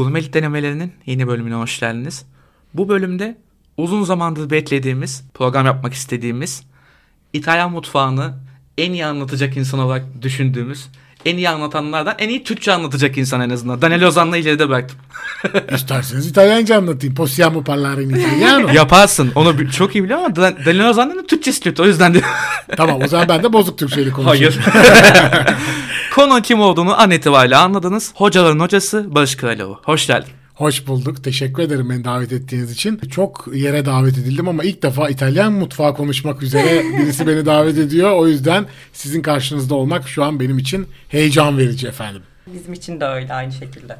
Gurmelik denemelerinin yeni bölümüne hoş geldiniz. Bu bölümde uzun zamandır beklediğimiz, program yapmak istediğimiz, İtalyan mutfağını en iyi anlatacak insan olarak düşündüğümüz, en iyi anlatanlardan en iyi Türkçe anlatacak insan en azından. Daniel Ozan'la ileride bıraktım. İsterseniz İtalyanca anlatayım. Possiamo parlare in italiano. Yaparsın. Onu çok iyi biliyorum ama Dan- Daniel Ozan'ın da Türkçesi kötü. O yüzden de... tamam o zaman ben de bozuk Türkçeyle konuşayım. Hayır. Konu kim olduğunu an itibariyle anladınız. Hocaların hocası Barış Kralova. Hoş geldin. Hoş bulduk. Teşekkür ederim beni davet ettiğiniz için. Çok yere davet edildim ama ilk defa İtalyan mutfağı konuşmak üzere birisi beni davet ediyor. O yüzden sizin karşınızda olmak şu an benim için heyecan verici efendim. Bizim için de öyle aynı şekilde.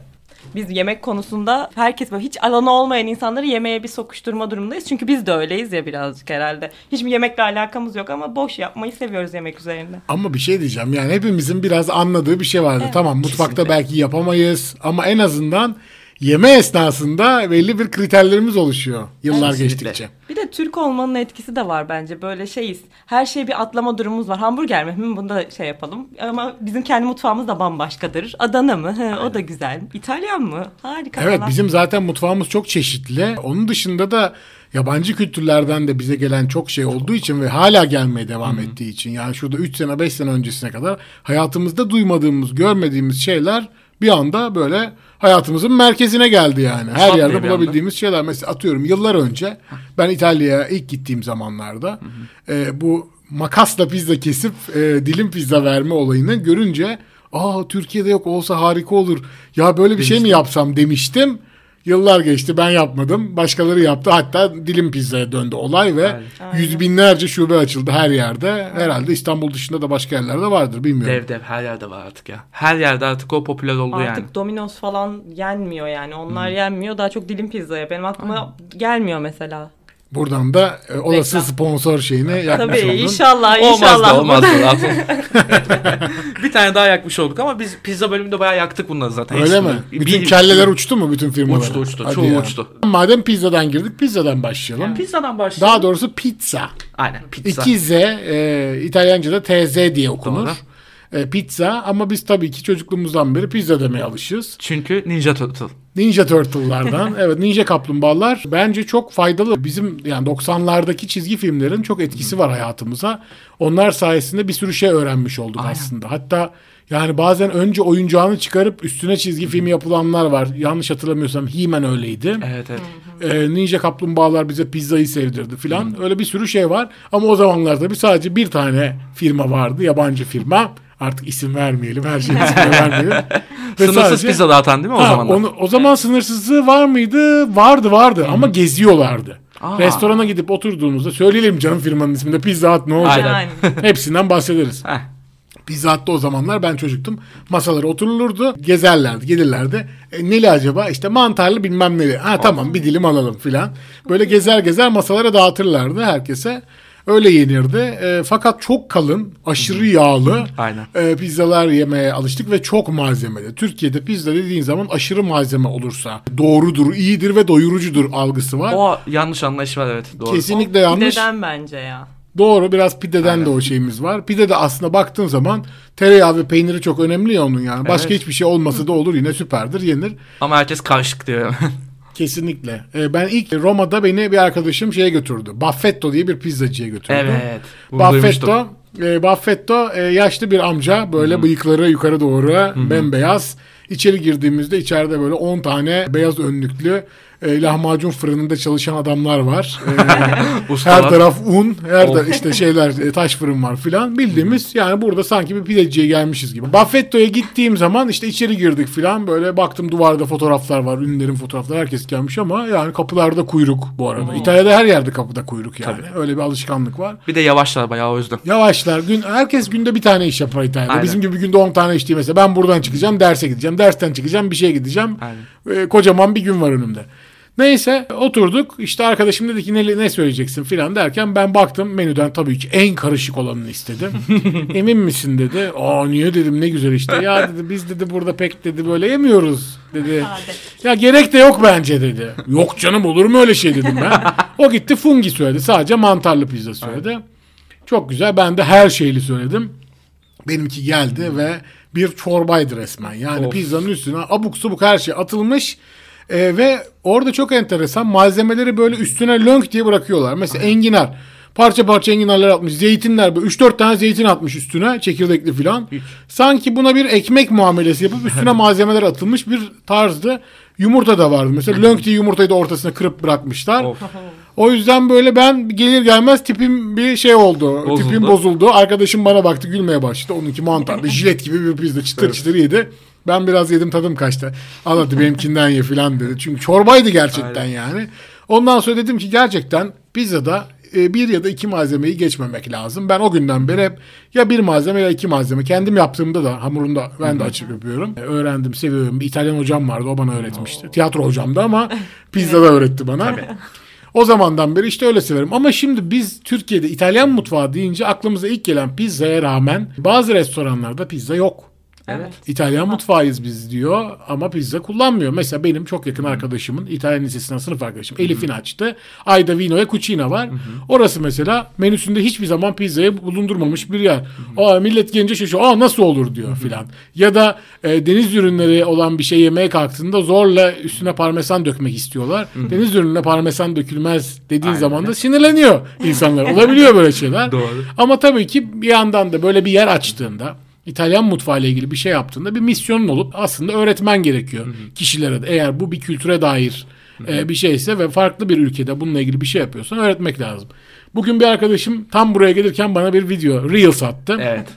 Biz yemek konusunda herkes böyle hiç alanı olmayan insanları yemeğe bir sokuşturma durumundayız. Çünkü biz de öyleyiz ya birazcık herhalde. Hiçbir yemekle alakamız yok ama boş yapmayı seviyoruz yemek üzerinde. Ama bir şey diyeceğim yani hepimizin biraz anladığı bir şey vardı. tamam mutfakta kesinlikle. belki yapamayız ama en azından yeme esnasında belli bir kriterlerimiz oluşuyor yıllar Kesinlikle. geçtikçe. Bir de Türk olmanın etkisi de var bence. Böyle şeyiz. Her şeye bir atlama durumumuz var. Hamburger mi? Hı, bunu da şey yapalım. Ama bizim kendi mutfağımız da bambaşkadır. Adana mı? Hı, o da güzel. İtalyan mı? Harika Evet falan. bizim zaten mutfağımız çok çeşitli. Onun dışında da yabancı kültürlerden de bize gelen çok şey olduğu için ve hala gelmeye devam ettiği için yani şurada 3 sene 5 sene öncesine kadar hayatımızda duymadığımız, görmediğimiz şeyler bir anda böyle hayatımızın merkezine geldi yani. Her diye yerde bir anda. bulabildiğimiz şeyler. Mesela atıyorum yıllar önce ben İtalya'ya ilk gittiğim zamanlarda e, bu makasla pizza kesip e, dilim pizza verme olayını görünce aa Türkiye'de yok olsa harika olur. Ya böyle bir şey mi yapsam demiştim. Yıllar geçti ben yapmadım. Başkaları yaptı. Hatta dilim pizzaya döndü olay ve yüz binlerce şube açıldı her yerde. Herhalde İstanbul dışında da başka yerlerde vardır bilmiyorum. Dev dev her yerde var artık ya. Her yerde artık o popüler oldu Artık yani. Domino's falan yenmiyor yani. Onlar yenmiyor. Daha çok dilim pizzaya. Benim aklıma gelmiyor mesela. Buradan da e, olası Reklam. sponsor şeyini yapmış Tabii oldun. inşallah Olmaz inşallah. da olmaz da. bir tane daha yakmış olduk ama biz pizza bölümünde bayağı yaktık bunları zaten. Öyle Hiç- mi? Bir- Bütün kelleler uçtu mu bütün firmalara? Uçtu, uçtu. Hadi Çoğu ya. uçtu. Madem pizzadan girdik pizzadan başlayalım. Pizzadan başlayalım. Daha doğrusu pizza. Aynen pizza. 2Z e, İtalyanca'da TZ diye okunur. Doğru. E, pizza ama biz tabii ki çocukluğumuzdan beri pizza demeye alışığız. Çünkü Ninja Turtle. Ninja Turtle'lardan. evet Ninja Kaplumbağalar bence çok faydalı. Bizim yani 90'lardaki çizgi filmlerin çok etkisi var hayatımıza. Onlar sayesinde bir sürü şey öğrenmiş olduk Aynen. aslında. Hatta yani bazen önce oyuncağını çıkarıp üstüne çizgi film yapılanlar var. Yanlış hatırlamıyorsam He-Man öyleydi. Evet evet. Ee, Ninja Kaplumbağalar bize pizzayı sevdirdi filan. Öyle bir sürü şey var. Ama o zamanlar tabii sadece bir tane firma vardı. Yabancı firma. Artık isim vermeyelim. Her şeyi isim vermeyelim. Ve Sınırsız sadece- pizza dağıtan değil mi o onu, o zaman sınırsızlığı var mıydı? Vardı vardı ama geziyorlardı. Aa. Restorana gidip oturduğunuzda söyleyelim canım firmanın isminde Pizza Hut ne olacak? Aynen. Hepsinden bahsederiz. Heh. Pizza Hut'ta o zamanlar ben çocuktum. Masalara oturulurdu. Gezerlerdi, gelirlerdi. E, neli acaba? İşte mantarlı bilmem neli. Ha tamam bir dilim alalım filan. Böyle gezer gezer masalara dağıtırlardı herkese. Öyle yenirdi. E, fakat çok kalın, aşırı yağlı Aynen. e, pizzalar yemeye alıştık ve çok malzemeli. Türkiye'de pizza dediğin zaman aşırı malzeme olursa doğrudur, iyidir ve doyurucudur algısı var. O yanlış anlayış var evet. Doğru. Kesinlikle yanlış. Pideden bence ya. Doğru biraz pideden de o şeyimiz var. Pide de aslında baktığın zaman tereyağı ve peyniri çok önemli ya onun yani. Başka Evet. hiçbir şey olmasa da olur yine süperdir yenir. Ama herkes karışık diyor. Kesinlikle. Ee, ben ilk Roma'da beni bir arkadaşım şeye götürdü. Buffetto diye bir pizzacıya götürdü. evet. Buffetto, e, Buffetto e, yaşlı bir amca böyle bıyıkları yukarı doğru bembeyaz. İçeri girdiğimizde içeride böyle 10 tane beyaz önlüklü e, lahmacun fırınında çalışan adamlar var. E, her taraf un, her da işte şeyler e, taş fırın var filan. Bildiğimiz yani burada sanki bir pideciye gelmişiz gibi. Buffetto'ya gittiğim zaman işte içeri girdik filan. Böyle baktım duvarda fotoğraflar var. Ünlülerin fotoğrafları herkes gelmiş ama yani kapılarda kuyruk bu arada. İtalya'da her yerde kapıda kuyruk yani. Öyle bir alışkanlık var. Bir de yavaşlar bayağı o yüzden. Yavaşlar. Gün, herkes günde bir tane iş yapar İtalya'da. Aynen. Bizim gibi günde 10 tane iş değil mesela. Ben buradan çıkacağım, derse gideceğim. Dersten çıkacağım, bir şeye gideceğim. Aynen. Ee, kocaman bir gün var önümde. Neyse oturduk. İşte arkadaşım dedi ki ne, ne söyleyeceksin filan derken ben baktım menüden tabii ki en karışık olanını istedim. Emin misin dedi. Aa niye dedim ne güzel işte. Ya dedi biz dedi burada pek dedi böyle yemiyoruz dedi. Ya gerek de yok bence dedi. Yok canım olur mu öyle şey dedim ben. O gitti fungi söyledi. Sadece mantarlı pizza söyledi. Çok güzel. Ben de her şeyli söyledim. Benimki geldi ve bir çorbaydı resmen. Yani Of. pizzanın üstüne abuk subuk her şey atılmış. Ee, ve orada çok enteresan malzemeleri böyle üstüne lönk diye bırakıyorlar. Mesela enginar. Parça parça enginarlar atmış. Zeytinler böyle 3-4 tane zeytin atmış üstüne çekirdekli filan. Sanki buna bir ekmek muamelesi yapıp üstüne malzemeler atılmış bir tarzdı. Yumurta da vardı. Mesela lönk diye yumurtayı da ortasına kırıp bırakmışlar. Of. O yüzden böyle ben gelir gelmez tipim bir şey oldu. Bozuldu. Tipim bozuldu. Arkadaşım bana baktı gülmeye başladı. Onunki mantarlı jilet gibi bir pizza çıtır çıtır yedi. Ben biraz yedim tadım kaçtı. Al hadi benimkinden ye filan dedi. Çünkü çorbaydı gerçekten yani. Ondan sonra dedim ki gerçekten pizzada e, bir ya da iki malzemeyi geçmemek lazım. Ben o günden beri hep ya bir malzeme ya iki malzeme. Kendim yaptığımda da hamurunda ben de açıp yapıyorum. E, Öğrendim, seviyorum. Bir İtalyan hocam vardı o bana öğretmişti. Tiyatro hocamdı ama pizza da öğretti bana. O zamandan beri işte öyle severim. Ama şimdi biz Türkiye'de İtalyan mutfağı deyince aklımıza ilk gelen pizzaya rağmen bazı restoranlarda pizza yok. Evet. İtalyan mutfağıyız biz diyor ama pizza kullanmıyor. Mesela benim çok yakın arkadaşımın İtalyan lisesinden sınıf arkadaşım Elif'in açtı. Ayda Vino ve Cucina var. Orası mesela menüsünde hiçbir zaman pizzayı bulundurmamış bir yer. Aa millet gelince şaşırıyor. Aa nasıl olur diyor filan. Ya da e, deniz ürünleri olan bir şey yemeye kalktığında zorla üstüne parmesan dökmek istiyorlar. Deniz ürününe parmesan dökülmez dediğin Aynen zaman da sinirleniyor insanlar. Olabiliyor böyle şeyler. Doğru. Ama tabii ki bir yandan da böyle bir yer açtığında İtalyan mutfağı ile ilgili bir şey yaptığında bir misyonun olup aslında öğretmen gerekiyor kişilere de. Eğer bu bir kültüre dair e, bir şeyse ve farklı bir ülkede bununla ilgili bir şey yapıyorsan öğretmek lazım. Bugün bir arkadaşım tam buraya gelirken bana bir video Reels attı. Evet.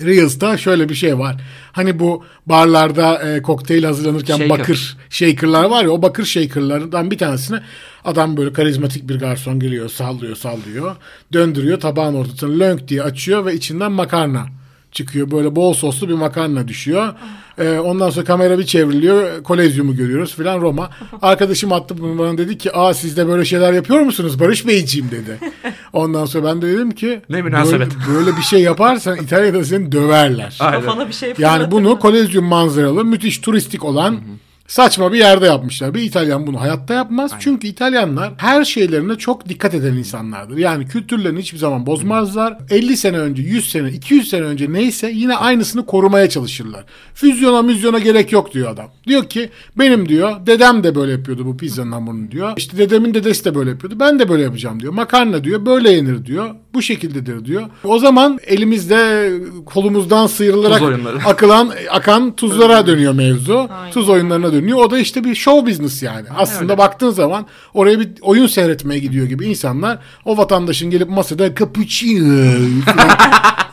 Reels'ta şöyle bir şey var. Hani bu barlarda e, kokteyl hazırlanırken Shaker. bakır shaker'lar var ya o bakır shaker'lardan bir tanesine adam böyle karizmatik bir garson geliyor sallıyor sallıyor döndürüyor tabağın ortasını lönk diye açıyor ve içinden makarna çıkıyor. Böyle bol soslu bir makarna düşüyor. E, ondan sonra kamera bir çevriliyor. Kolezyumu görüyoruz filan Roma. Arkadaşım attı bunu bana dedi ki aa siz de böyle şeyler yapıyor musunuz Barış Beyciğim dedi. Ondan sonra ben de dedim ki Ne münasebet. Böyle, böyle bir şey yaparsan İtalya'da seni döverler. Aynen. Kafana bir şey Yani bunu kolezyum manzaralı müthiş turistik olan saçma bir yerde yapmışlar. Bir İtalyan bunu hayatta yapmaz. Çünkü İtalyanlar her şeylerine çok dikkat eden insanlardır. Yani kültürlerini hiçbir zaman bozmazlar. 50 sene önce, 100 sene, 200 sene önce neyse yine aynısını korumaya çalışırlar. Füzyona müzyona gerek yok diyor adam. Diyor ki benim diyor dedem de böyle yapıyordu bu pizzanın hamurunu diyor. İşte dedemin dedesi de böyle yapıyordu. Ben de böyle yapacağım diyor. Makarna diyor böyle yenir diyor. Bu şekildedir diyor. O zaman elimizde kolumuzdan sıyrılarak akılan akan tuzlara dönüyor mevzu. Aynen. Tuz oyunlarına dönüyor. O da işte bir show business yani. Aslında öyle. baktığın zaman oraya bir oyun seyretmeye gidiyor gibi insanlar o vatandaşın gelip masada cappuccino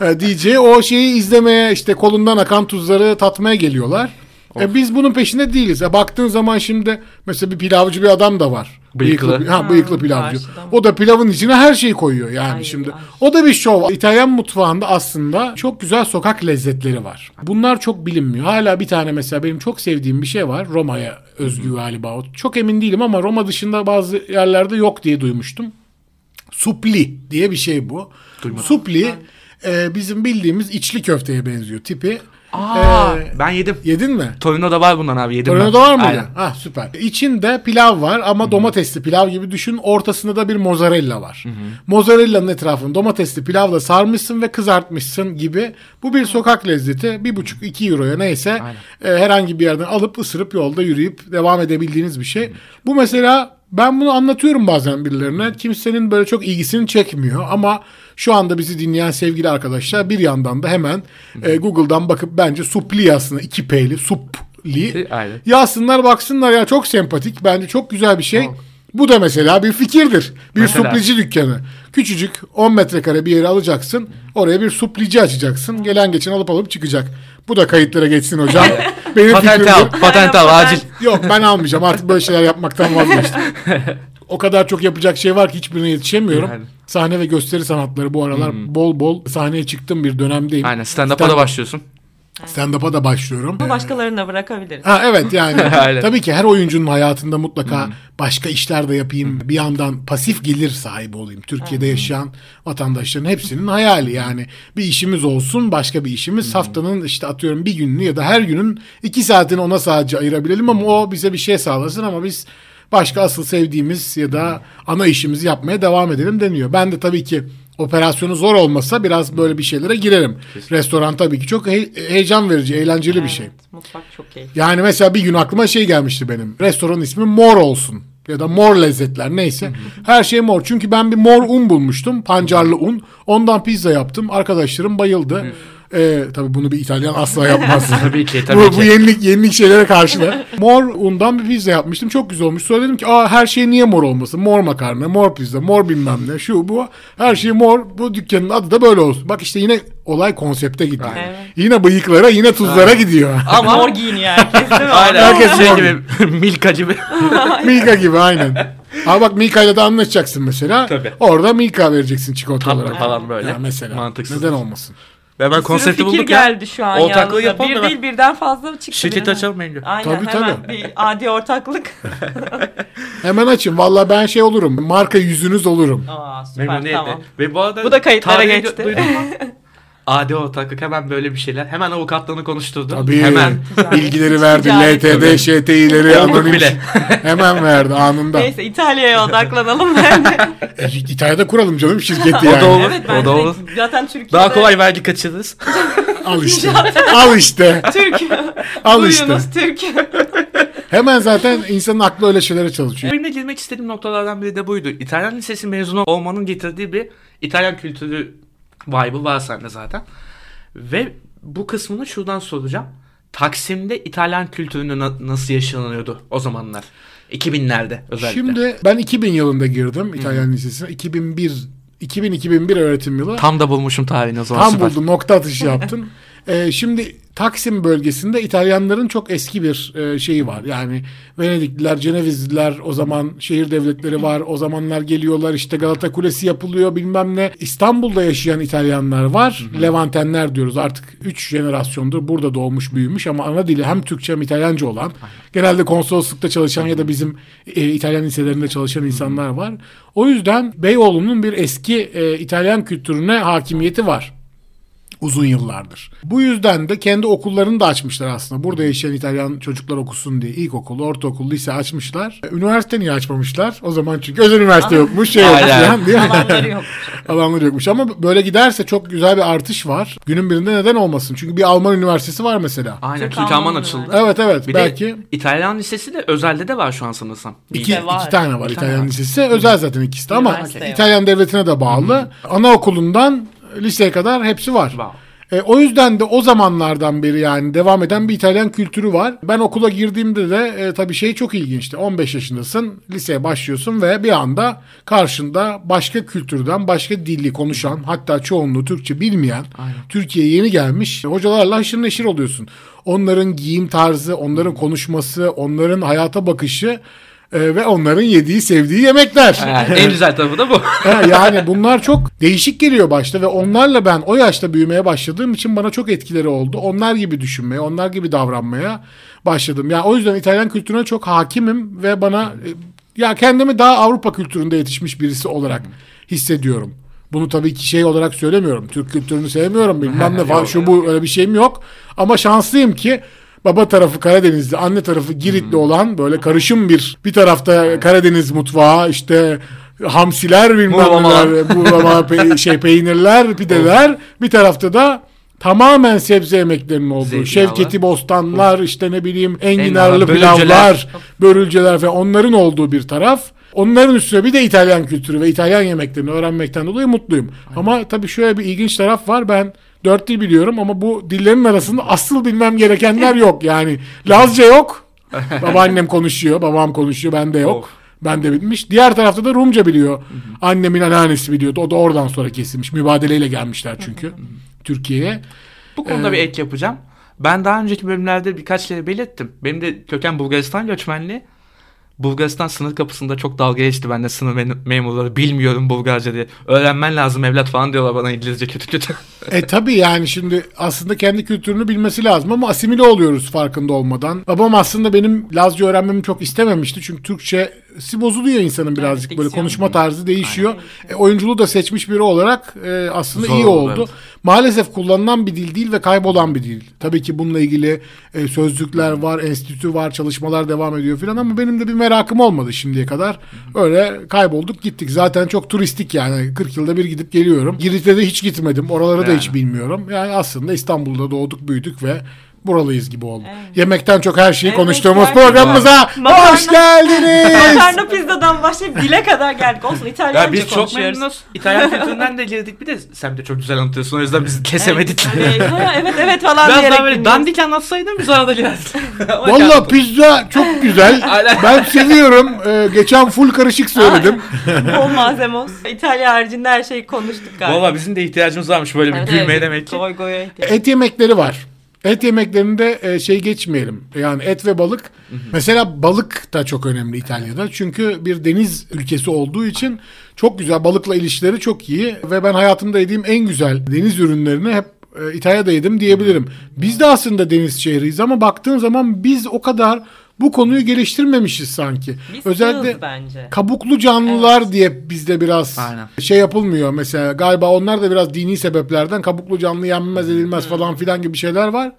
e, diyeceği o şeyi izlemeye işte kolundan akan tuzları tatmaya geliyorlar. E, biz bunun peşinde değiliz. E, baktığın zaman şimdi mesela bir pilavcı bir adam da var. Bıyıklı. ha, bıyıklı Ha, pilavcı. karşıdan. O da pilavın içine her şeyi koyuyor yani Ay, şimdi. ay. O da bir şov. İtalyan mutfağında aslında çok güzel sokak lezzetleri var. Bunlar çok bilinmiyor. Hala bir tane mesela benim çok sevdiğim bir şey var. Roma'ya özgü galiba. o. Çok emin değilim ama Roma dışında bazı yerlerde yok diye duymuştum. Supli diye bir şey bu. Duymadım. Supli e, bizim bildiğimiz içli köfteye benziyor tipi. Aa, Ee, ben yedim. Yedin mi? Torino'da var bundan abi yedim ben. Torino'da var mı? Aynen. Ha süper. İçinde pilav var ama domatesli pilav gibi düşün. Ortasında da bir mozzarella var. Mozzarella'nın etrafını domatesli pilavla sarmışsın ve kızartmışsın gibi. Bu bir sokak lezzeti. Bir buçuk iki euroya neyse e, herhangi bir yerden alıp ısırıp yolda yürüyüp devam edebildiğiniz bir şey. Bu mesela ben bunu anlatıyorum bazen birilerine. Kimsenin böyle çok ilgisini çekmiyor ama şu anda bizi dinleyen sevgili arkadaşlar bir yandan da hemen e, Google'dan bakıp bence supli yazsınlar. iki P'li supli. Aynen. Yazsınlar baksınlar ya çok sempatik. Bence çok güzel bir şey. Çok. Bu da mesela bir fikirdir. Bir Mesela. suplici dükkanı. Küçücük 10 metrekare bir yeri alacaksın. Oraya bir suplici açacaksın. Gelen geçen alıp alıp çıkacak. Bu da kayıtlara geçsin hocam. Benim Patent al, patent al acil. Yok ben almayacağım. Artık böyle şeyler yapmaktan vazgeçtim. O kadar çok yapacak şey var ki hiçbirine yetişemiyorum. Yani. Sahne ve gösteri sanatları bu aralar bol bol sahneye çıktığım bir dönemdeyim. Aynen stand-up'a da Stand- başlıyorsun. Stand-up'a da başlıyorum. Ama başkalarına bırakabiliriz. Ha evet yani tabii ki her oyuncunun hayatında mutlaka başka işler de yapayım. Bir yandan pasif gelir sahibi olayım. Türkiye'de yaşayan vatandaşların hepsinin hayali yani. Bir işimiz olsun başka bir işimiz. Haftanın işte atıyorum bir gününü ya da her günün iki saatini ona sadece ayırabilelim ama o bize bir şey sağlasın ama biz başka asıl sevdiğimiz ya da ana işimizi yapmaya devam edelim deniyor. Ben de tabii ki operasyonu zor olmasa biraz böyle bir şeylere girerim. Restoran tabii ki çok he- heyecan verici, eğlenceli bir şey. Evet, Mutfak çok iyi. Yani mesela bir gün aklıma şey gelmişti benim. Restoranın ismi Mor olsun. Ya da mor lezzetler neyse. Her şey mor. Çünkü ben bir mor un bulmuştum. Pancarlı un. Ondan pizza yaptım. Arkadaşlarım bayıldı. Ee, tabii bunu bir İtalyan asla yapmaz. Tabii ki, tabii bu, ki. bu yenilik yenilik şeylere karşı da. Mor undan bir pizza yapmıştım. Çok güzel olmuş. Sonra dedim ki Aa, her şey niye mor olmasın? Mor makarna, mor pizza, mor bilmem ne. Şu bu. Her şey mor. Bu dükkanın adı da böyle olsun. Bak işte yine olay konsepte gidiyor. Evet. Yine bıyıklara yine tuzlara gidiyor. Ama Mor giyiniyor herkes değil mi? Aynen. Herkes şey mor. gibi Milka gibi. Milka gibi aynen. Ama bak Milka'yla da anlaşacaksın mesela. Tabii. Orada Milka vereceksin çikolata Tatlı olarak. falan böyle. Ya mesela. Mantıksız. Neden olmasın? Ve ben konsepti bulduk ya. geldi şu an Ortaklığı yalnız. yapalım Bir değil birden fazla çıktı. Şirket birden. açalım bence. Aynen Tabii, hemen tabii. bir adi ortaklık. Hemen açın. Valla ben şey olurum. Marka yüzünüz olurum. Aa süper Memnuniyetle. tamam. Ve bu arada Bu da kayıtlara tarihi geçti. du- Duydun mu? Adi ortaklık hemen böyle bir şeyler. Hemen avukatlığını konuşturdu. Tabii. Hemen. Bilgileri verdi. LTD. ŞTİ'leri anonim. bile. Hemen verdi anında. Neyse İtalya'ya odaklanalım bence. E, İtalya'da kuralım canım şirketi O yani. da olur. evet o da olur. zaten Türkiye'de Daha kolay vergi kaçırırız. Al işte. Al işte. Türk. Al işte. Buyurunuz Türk. Hemen zaten insanın aklı öyle şeylere çalışıyor. Benim de girmek istediğim noktalardan biri de buydu. İtalyan lisesi mezunu olmanın getirdiği bir İtalyan kültürü vibe'ı var sende zaten. Ve bu kısmını şuradan soracağım. Taksim'de İtalyan kültürünü na- nasıl yaşanıyordu o zamanlar? 2000'lerde özellikle. Şimdi ben 2000 yılında girdim İtalyan Lisesi'ne. 2001 2000-2001 öğretim yılı. Tam da bulmuşum tarihini o zaman. Tam süper. buldum nokta atışı yaptın. Ee, şimdi Taksim bölgesinde İtalyanların çok eski bir e, şeyi var. Yani Venedikliler, Cenevizliler o zaman şehir devletleri var. O zamanlar geliyorlar işte Galata Kulesi yapılıyor bilmem ne. İstanbul'da yaşayan İtalyanlar var. Levantenler diyoruz artık 3 jenerasyondur burada doğmuş büyümüş ama ana dili hem Türkçe hem İtalyanca olan. Genelde konsoloslukta çalışan ya da bizim e, İtalyan liselerinde çalışan insanlar var. O yüzden Beyoğlu'nun bir eski e, İtalyan kültürüne hakimiyeti var uzun yıllardır. Bu yüzden de kendi okullarını da açmışlar aslında. Burada yaşayan İtalyan çocuklar okusun diye ilkokul, ortaokul, lise açmışlar. Üniversite niye açmamışlar? O zaman çünkü özel üniversite yokmuş, şey yok Aynen. falan? Alanları yok. Alanları yokmuş ama böyle giderse çok güzel bir artış var. Günün birinde neden olmasın? Çünkü bir Alman üniversitesi var mesela. Aynen Türk Türk Alman açıldı. Evet evet Bir belki de İtalyan lisesi de özelde de var şu an sanırsam. iki, var. iki tane var İtalyan var. lisesi. Özel zaten ikisi de ama. İtalyan devletine de bağlı. Anaokulundan liseye kadar hepsi var. Wow. E, o yüzden de o zamanlardan beri yani devam eden bir İtalyan kültürü var. Ben okula girdiğimde de e, tabii şey çok ilginçti. 15 yaşındasın, liseye başlıyorsun ve bir anda karşında başka kültürden, başka dilli konuşan, hatta çoğunluğu Türkçe bilmeyen, Türkiye'ye yeni gelmiş hocalarla haşır neşir oluyorsun. Onların giyim tarzı, onların konuşması, onların hayata bakışı e, ve onların yediği, sevdiği yemekler. Yani en güzel tarafı da bu. Yani bunlar çok değişik geliyor başta ve onlarla ben o yaşta büyümeye başladığım için bana çok etkileri oldu. Onlar gibi düşünmeye, onlar gibi davranmaya başladım. Yani o yüzden İtalyan kültürüne çok hakimim ve bana e, ya kendimi daha Avrupa kültüründe yetişmiş birisi olarak hissediyorum. Bunu tabii ki şey olarak söylemiyorum. Türk kültürünü sevmiyorum bilmem ne falan şu bu öyle bir şeyim yok. Ama şanslıyım ki baba tarafı Karadenizli, anne tarafı Giritli olan böyle karışım bir bir tarafta Karadeniz mutfağı işte hamsiler bilmem neler, buğlama, pe- şey peynirler, pideler. bir tarafta da tamamen sebze yemeklerinin olduğu. Zeytinyağlı. Şevketi bostanlar, işte ne bileyim enginarlı Enginarlı, pilavlar, börülceler. börülceler ve onların olduğu bir taraf. Onların üstüne bir de İtalyan kültürü ve İtalyan yemeklerini öğrenmekten dolayı mutluyum. Ama tabii şöyle bir ilginç taraf var. Ben dört dil biliyorum ama bu dillerin arasında asıl bilmem gerekenler yok. Yani Lazca yok. Babaannem konuşuyor, babam konuşuyor, bende yok. Of. Ben de bilmiş. Diğer tarafta da Rumca biliyor. Annemin anneannesi biliyordu. O da oradan sonra kesilmiş. Mübadeleyle gelmişler çünkü Türkiye'ye. Bu konuda bir ek yapacağım. Ben daha önceki bölümlerde birkaç kere belirttim. Benim de köken Bulgaristan göçmenliği. Bulgaristan sınır kapısında çok dalga geçti bende sınır mem- memurları bilmiyorum Bulgarca diye. Öğrenmen lazım evlat falan diyorlar bana İngilizce kötü kötü. E tabi yani şimdi aslında kendi kültürünü bilmesi lazım ama asimile oluyoruz farkında olmadan. Babam aslında benim Lazca öğrenmemi çok istememişti. Çünkü Türkçesi bozuluyor insanın birazcık böyle konuşma tarzı değişiyor. E, oyunculuğu da seçmiş biri olarak e, aslında Zor iyi oldu, oldu. evet. Maalesef kullanılan bir dil değil ve kaybolan bir dil. Tabii ki bununla ilgili e, sözlükler var, enstitü var, çalışmalar devam ediyor filan ama benim de bir merakım olmadı şimdiye kadar. Öyle kaybolduk gittik. Zaten çok turistik yani 40 yılda bir gidip geliyorum. Girit'e de hiç gitmedim. Oraları da Yani. hiç bilmiyorum. Yani aslında İstanbul'da doğduk büyüdük ve buralıyız gibi oldu. Evet. Yemekten çok her şeyi Evet, konuştuğumuz gerçekten. programımıza Makarna- hoş geldiniz. Makarna pizzadan başlayıp dile kadar geldik. Olsun İtalyanca Ya biz çok memnunuz. İtalyan kültüründen de girdik. Bir de sen de çok güzel anlatıyorsun. O yüzden biz kesemedik. Evet, ha, evet evet falan Biraz diyerek daha böyle dinliyoruz. dandik anlatsaydın biz arada girerdik. Valla pizza çok güzel. Ben seviyorum. Ee, geçen full karışık söyledim. Bol malzeme olsun. İtalya haricinde her şeyi konuştuk galiba. Valla bizim de ihtiyacımız varmış böyle bir Evet, gülmeye evet. demek ki. Goy goya. Et yemekleri var. Et yemeklerinde e, şey geçmeyelim. Yani et ve balık. Mesela balık da çok önemli İtalya'da. Çünkü bir deniz ülkesi olduğu için çok güzel balıkla ilişkileri çok iyi ve ben hayatımda yediğim en güzel deniz ürünlerini hep e, İtalya'da yedim diyebilirim. Biz de aslında deniz şehriyiz ama baktığın zaman biz o kadar bu konuyu geliştirmemişiz sanki. Biz Özellikle bence. kabuklu canlılar diye bizde biraz Aynen. şey yapılmıyor mesela galiba onlar da biraz dini sebeplerden kabuklu canlı yenmez edilmez falan filan gibi şeyler var.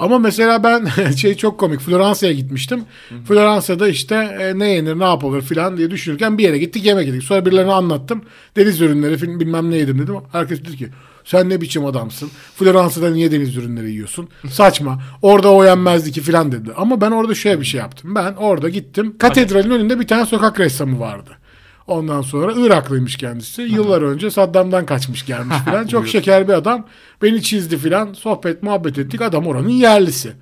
Ama mesela ben şey çok komik Floransa'ya gitmiştim. Floransa'da işte e, ne yenir ne yapılır filan diye düşünürken bir yere gittik yemek yedik. Sonra birilerine anlattım. Deniz ürünleri film bilmem ne yedim dedim. Herkes dedi ki sen ne biçim adamsın? Floransa'da niye deniz ürünleri yiyorsun? Saçma. Orada o yenmezdi ki filan dedi. Ama ben orada şöyle bir şey yaptım. Ben orada gittim. Katedralin önünde bir tane sokak ressamı vardı. Ondan sonra Iraklıymış kendisi. Yıllar önce Saddam'dan kaçmış gelmiş filan. Çok şeker bir adam. Beni çizdi filan. Sohbet muhabbet ettik. Adam oranın yerlisi.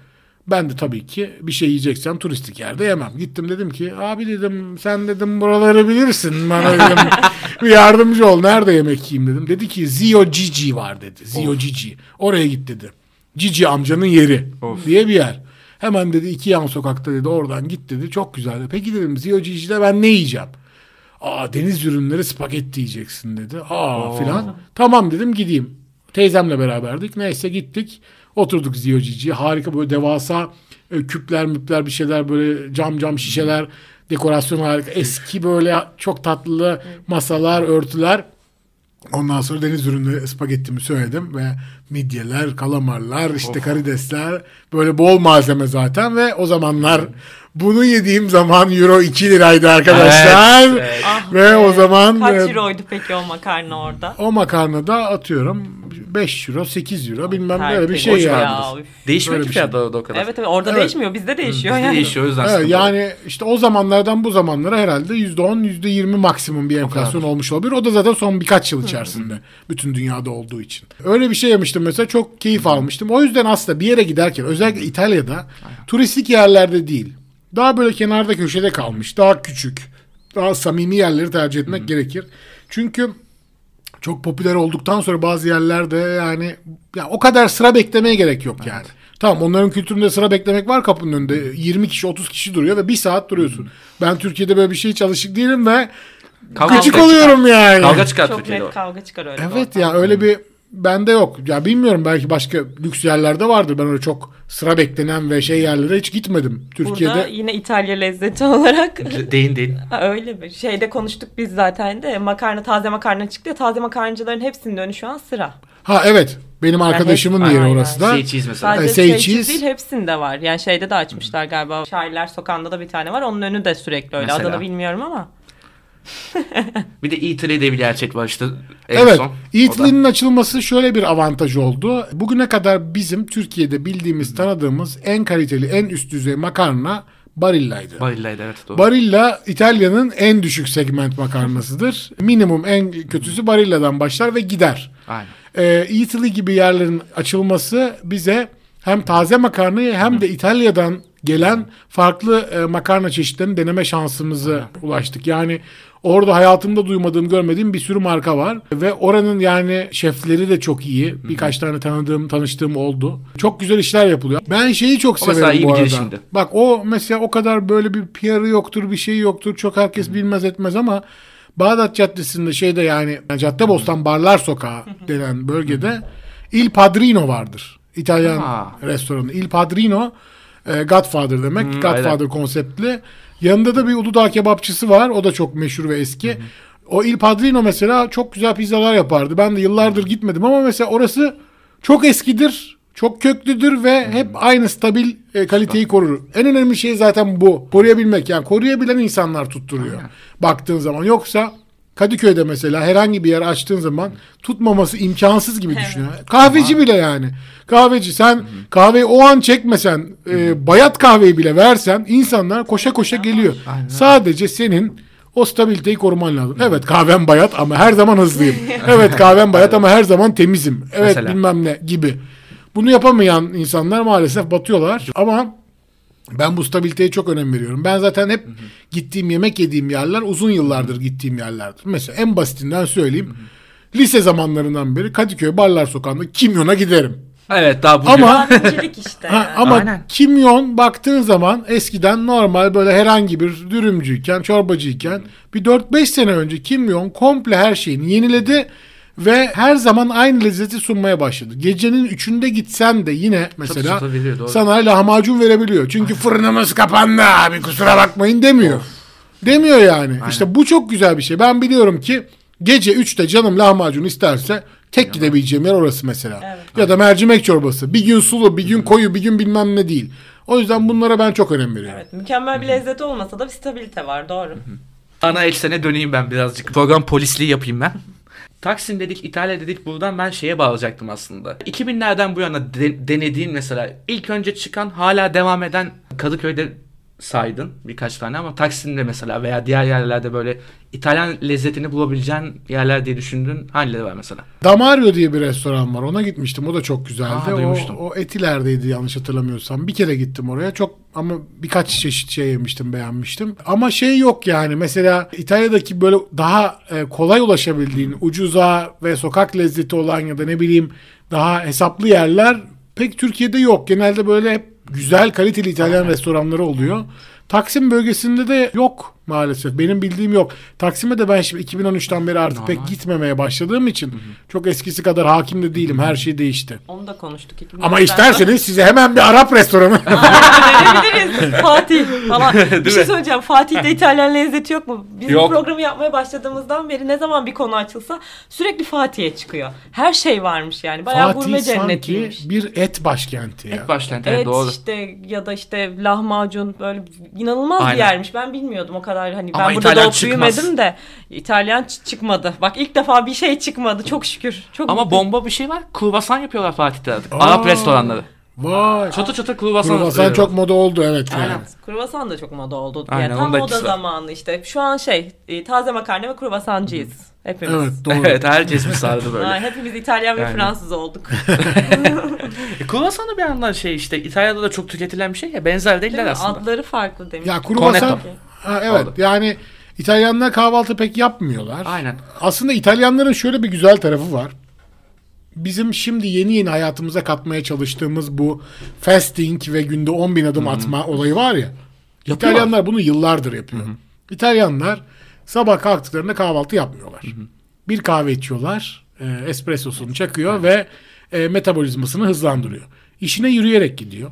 Ben de tabii ki bir şey yiyeceksem turistik yerde yemem. Gittim dedim ki abi dedim sen dedim buraları bilirsin. Bana dedim bir yardımcı ol. Nerede yemek yiyeyim dedim. Dedi ki Zio Cici var dedi. Zio Cici. Oraya git dedi. Cici amcanın yeri Of. diye bir yer. Hemen dedi iki yan sokakta dedi oradan git dedi. Çok güzeldi. Peki dedim Zio Cici'de ben ne yiyeceğim? Aa deniz ürünleri spagetti yiyeceksin dedi. Aa Oo. filan. Tamam dedim gideyim. Teyzemle beraberdik. Neyse gittik. Oturduk Zio Cici'ye. Harika böyle devasa e, küpler müpler bir şeyler böyle cam cam şişeler. Dekorasyon harika. Eski böyle çok tatlı masalar, örtüler. Ondan sonra deniz ürünleri spagettimi söyledim ve midyeler, kalamarlar, işte karidesler böyle bol malzeme zaten ve o zamanlar bunu yediğim zaman euro 2 liraydı arkadaşlar. Evet, evet. Ah Ve be. o zaman Kaç e, euroydu peki o makarna orada? o makarna da atıyorum 5 euro 8 euro bilmem böyle bir Tertemiz şey ya, yani. Değişmiyor ki bir şey. fiyatlar da o kadar. Evet evet orada Evet. değişmiyor bizde değişiyor Bizde yani. değişiyor o yüzden Evet, yani işte o zamanlardan bu zamanlara herhalde %10 %20 maksimum bir enflasyon olmuş olabilir. O da zaten son birkaç yıl içerisinde bütün dünyada olduğu için. Öyle bir şey yemiştim mesela çok keyif almıştım. O yüzden aslında bir yere giderken özellikle İtalya'da turistik yerlerde değil. Daha böyle kenarda köşede kalmış, daha küçük, daha samimi yerleri tercih etmek gerekir. Çünkü çok popüler olduktan sonra bazı yerlerde yani ya o kadar sıra beklemeye gerek yok yani. Tamam onların kültüründe sıra beklemek var kapının önünde. 20 kişi 30 kişi duruyor ve bir saat duruyorsun. Ben Türkiye'de böyle bir şey hiç alışık değilim ve Kavga gıcık çıkar. oluyorum yani. Kavga çıkar Çok Türkiye'de net kavga çıkar öyle. Evet ya öyle bir bende yok. Ya bilmiyorum belki başka lüks yerlerde vardır. Ben öyle çok sıra beklenen ve şey yerlere hiç gitmedim. Türkiye'de Burada yine İtalya lezzeti olarak Deyin deyin. Ha, öyle mi? Şeyde konuştuk biz zaten de makarna taze makarna çıktı ya taze makarnacıların hepsinin önü şu an sıra. Ha evet. Benim arkadaşımın hep- yeri Aynen. orası da. Şey cheese mesela. Sadece say şey cheese. değil hepsinde var. Yani şeyde de açmışlar galiba. Şairler Sokağı'nda da bir tane var. Onun önü de sürekli öyle. Mesela? Adını bilmiyorum ama. Bir de Italy diye bir gerçek var işte. En Evet. son. Da- Eatly'nin açılması şöyle bir avantaj oldu. Bugüne kadar bizim Türkiye'de bildiğimiz, tanıdığımız en kaliteli, en üst düzey makarna Barilla'ydı. Barilla'ydı evet doğru. Barilla İtalya'nın en düşük segment makarnasıdır. Minimum en kötüsü Barilla'dan başlar ve gider. Aynen. Ee, Eataly gibi yerlerin açılması bize hem taze makarnayı hem de İtalya'dan gelen farklı e, makarna çeşitlerini deneme şansımızı ulaştık. Yani orada hayatımda duymadığım, görmediğim bir sürü marka var ve oranın yani şefleri de çok iyi. Birkaç tane tanıdığım, tanıştığım oldu. Çok güzel işler yapılıyor. Ben şeyi çok O mesela severim iyi bu bir arada. girişimdi. Bak o mesela o kadar böyle bir PR'ı yoktur, bir şey yoktur. Çok herkes bilmez etmez ama Bağdat Caddesi'nde şeyde yani Caddebostan Barlar Sokağı denen bölgede Il Padrino vardır. İtalyan Ha. restoranı. Il Padrino e, Godfather demek. Hmm, Godfather aynen. konseptli. Yanında da bir Uludağ kebapçısı var. O da çok meşhur ve eski. O Il Padrino mesela çok güzel pizzalar yapardı. Ben de yıllardır gitmedim ama mesela orası çok eskidir. Çok köklüdür ve hep aynı stabil e, kaliteyi korur. En önemli şey zaten bu. Koruyabilmek. Yani koruyabilen insanlar tutturuyor. Baktığın zaman. Yoksa Kadıköy'de mesela herhangi bir yer açtığın zaman tutmaması imkansız gibi düşünüyor. Kahveci bile yani. Kahveci sen kahveyi o an çekmesen e, bayat kahveyi bile versen insanlar koşa koşa geliyor. Sadece senin o stabiliteyi koruman lazım. Evet kahvem bayat ama her zaman hızlıyım. evet kahvem bayat ama her zaman temizim. Evet Mesela. bilmem ne gibi. Bunu yapamayan insanlar maalesef batıyorlar. Ama ben bu stabiliteye çok önem veriyorum. Ben zaten hep gittiğim yemek yediğim yerler uzun yıllardır gittiğim yerlerdir. Mesela en basitinden söyleyeyim. Lise zamanlarından beri Kadıköy Barlar Sokağı'nda kimyona giderim. Evet daha bugün. Ama işte. Ha, yani. ama Aynen. kimyon baktığın zaman eskiden normal böyle herhangi bir dürümcüyken, çorbacıyken bir 4-5 sene önce kimyon komple her şeyini yeniledi ve her zaman aynı lezzeti sunmaya başladı. Gecenin üçünde gitsen de yine mesela doğru. sana lahmacun verebiliyor. Çünkü fırınımız kapandı abi kusura bakmayın demiyor. Demiyor yani. İşte bu çok güzel bir şey. Ben biliyorum ki gece 3'te canım lahmacun isterse tek gidebileceğim yer orası mesela. Evet. Ya da mercimek çorbası. Bir gün sulu, bir gün koyu, bir gün bilmem ne değil. O yüzden bunlara ben çok önem veriyorum. Evet, mükemmel bir lezzet olmasa da bir stabilite var doğru. Ana eksene döneyim ben birazcık. Program polisliği yapayım ben. Taksim dedik, İtalya dedik. Buradan ben şeye bağlayacaktım aslında. 2000'lerden bu yana de- denediğin mesela ilk önce çıkan hala devam eden Kadıköy'de saydın birkaç tane ama Taksim'de mesela veya diğer yerlerde böyle İtalyan lezzetini bulabileceğin yerler diye düşündüğün hangileri var mesela? Damario diye bir restoran var. Ona gitmiştim. O da çok güzeldi. Aa, o, duymuştum. o Etiler'deydi yanlış hatırlamıyorsam. Bir kere gittim oraya. Çok ama birkaç çeşit şey yemiştim, beğenmiştim. Ama şey yok yani. Mesela İtalya'daki böyle daha e, kolay ulaşabildiğin, ucuza ve sokak lezzeti olan ya da ne bileyim daha hesaplı yerler pek Türkiye'de yok. Genelde böyle hep güzel kaliteli İtalyan restoranları oluyor. Taksim bölgesinde de yok maalesef. Benim bildiğim yok. Taksim'e de ben şimdi 2013'ten beri artık pek gitmemeye başladığım için çok eskisi kadar hakim de değilim. Her şey değişti. Onu da konuştuk. Ama isterseniz size hemen bir Arap restoranı. Önerebiliriz. Fatih falan. bir şey söyleyeceğim. Fatih'te İtalyan lezzeti yok mu? Biz Yok. bu programı yapmaya başladığımızdan beri ne zaman bir konu açılsa sürekli Fatih'e çıkıyor. Her şey varmış yani. Bayağı Fatih gurme sanki cennetiymiş. bir et başkenti ya. Et başkenti evet, Evet doğru. işte ya da işte lahmacun böyle inanılmaz Aynen. bir yermiş. Ben bilmiyordum o kadar hani Ama ben burada İtalyan doğup çıkmaz. büyümedim de İtalyan çıkmadı. Bak ilk defa bir şey çıkmadı. Çok şükür. Çok Ama mutluyum. bomba bir şey var. Kruvasan yapıyorlar Fatih'te artık. Aa. Arap restoranları. Vay. Çatı çatı kruvasan. Kruvasan çok moda oldu evet. Yani. Aynen. Kruvasan da çok moda oldu. Aynen, yani tam onun da moda zamanı işte. Şu an şey e, taze makarna ve kruvasancıyız. Hepimiz. Evet doğru. Evet herkes mi sardı böyle. Ha, hepimiz İtalyan ve Yani. Fransız olduk. E, Kruvasan da bir yandan şey işte İtalya'da da çok tüketilen bir şey ya benzer Değil değiller mi? aslında. Adları farklı demiş. Ya kruvasan. Ha, evet Oldu. yani İtalyanlar kahvaltı pek yapmıyorlar. Aynen. Aslında İtalyanların şöyle bir güzel tarafı var. Bizim şimdi yeni yeni hayatımıza katmaya çalıştığımız bu fasting ve günde 10 bin adım atma olayı var ya. Yapıyorlar. İtalyanlar bunu yıllardır yapıyor. İtalyanlar sabah kalktıklarında kahvaltı yapmıyorlar. Bir kahve içiyorlar, e, espressosunu çakıyor ve e, metabolizmasını hızlandırıyor. İşine yürüyerek gidiyor.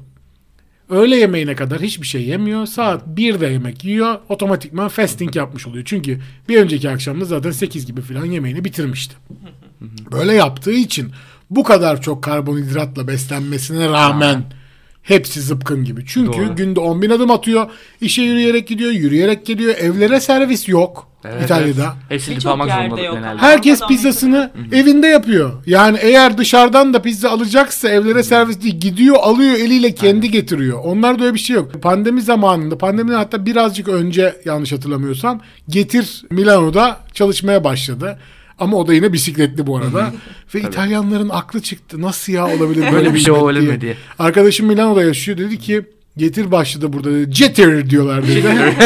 Öğle yemeğine kadar hiçbir şey yemiyor. Saat 1'de yemek yiyor. Otomatikman fasting yapmış oluyor. Çünkü bir önceki akşamda zaten 8 gibi falan yemeğini bitirmişti. Böyle yaptığı için bu kadar çok karbonhidratla beslenmesine rağmen hepsi zıpkın gibi. Çünkü Doğru. günde 10 bin adım atıyor. İşe yürüyerek gidiyor, yürüyerek geliyor. Evlere servis yok Evet, İtalya'da. evet. Hepsi yerde zorunda genelde. Herkes Adam- pizzasını evinde yapıyor. Yani eğer dışarıdan da pizza alacaksa evlere servis değil gidiyor alıyor eliyle kendi getiriyor. Onlarda öyle bir şey yok. Pandemi zamanında pandemiden hatta birazcık önce yanlış hatırlamıyorsam Getir Milano'da çalışmaya başladı. Ama o da yine bisikletli bu arada. Ve İtalyanların aklı çıktı. Nasıl ya olabilir böyle bir şey olabilir diye. Arkadaşım Milano'da yaşıyor. Dedi ki Getir başladı burada dedi. Jeter diyorlar dedi.